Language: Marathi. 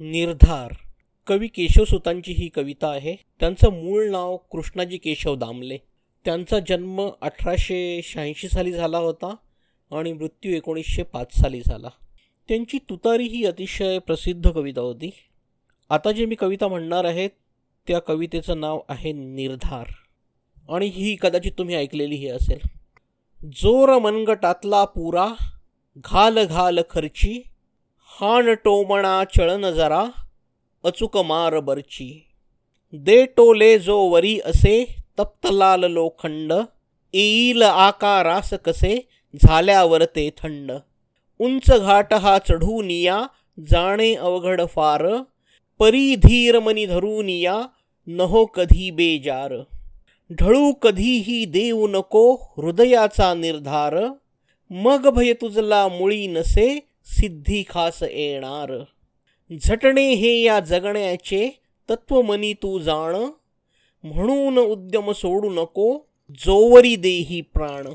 निर्धार. कवी केशवसुतांची ही कविता आहे. त्यांचं मूळ नाव कृष्णाजी केशव दामले. त्यांचा जन्म अठराशे शहाऐंशी साली झाला होता आणि मृत्यू एकोणीसशे पाच साली झाला. त्यांची तुतारी ही अतिशय प्रसिद्ध कविता होती. आता जे मी कविता म्हणणार आहे त्या कवितेचं नाव आहे निर्धार. आणि ही कदाचित तुम्ही ऐकलेलीही असेल. जोर मनगटातला पुरा घाल घाल खर्ची हाण टोमणा चळन जरा अचूक मार बरची. दे टोले जो वरी असे तप्तलाल लोखंड येईल आकारास कसे झाल्यावर ते थंड. उंच घाट हा चढूनिया जाणे अवघड फार परी धीर मनी धरूनिया नहो कधी बेजार. ढळू कधीही देऊ नको हृदयाचा निर्धार मग भय तुझला मुळी नसे सिद्धी खास येणार. झटणे हे या जगण्याचे तत्वमनी तू जाण. म्हणून उद्यम सोडू नको जोवरी देही प्राण.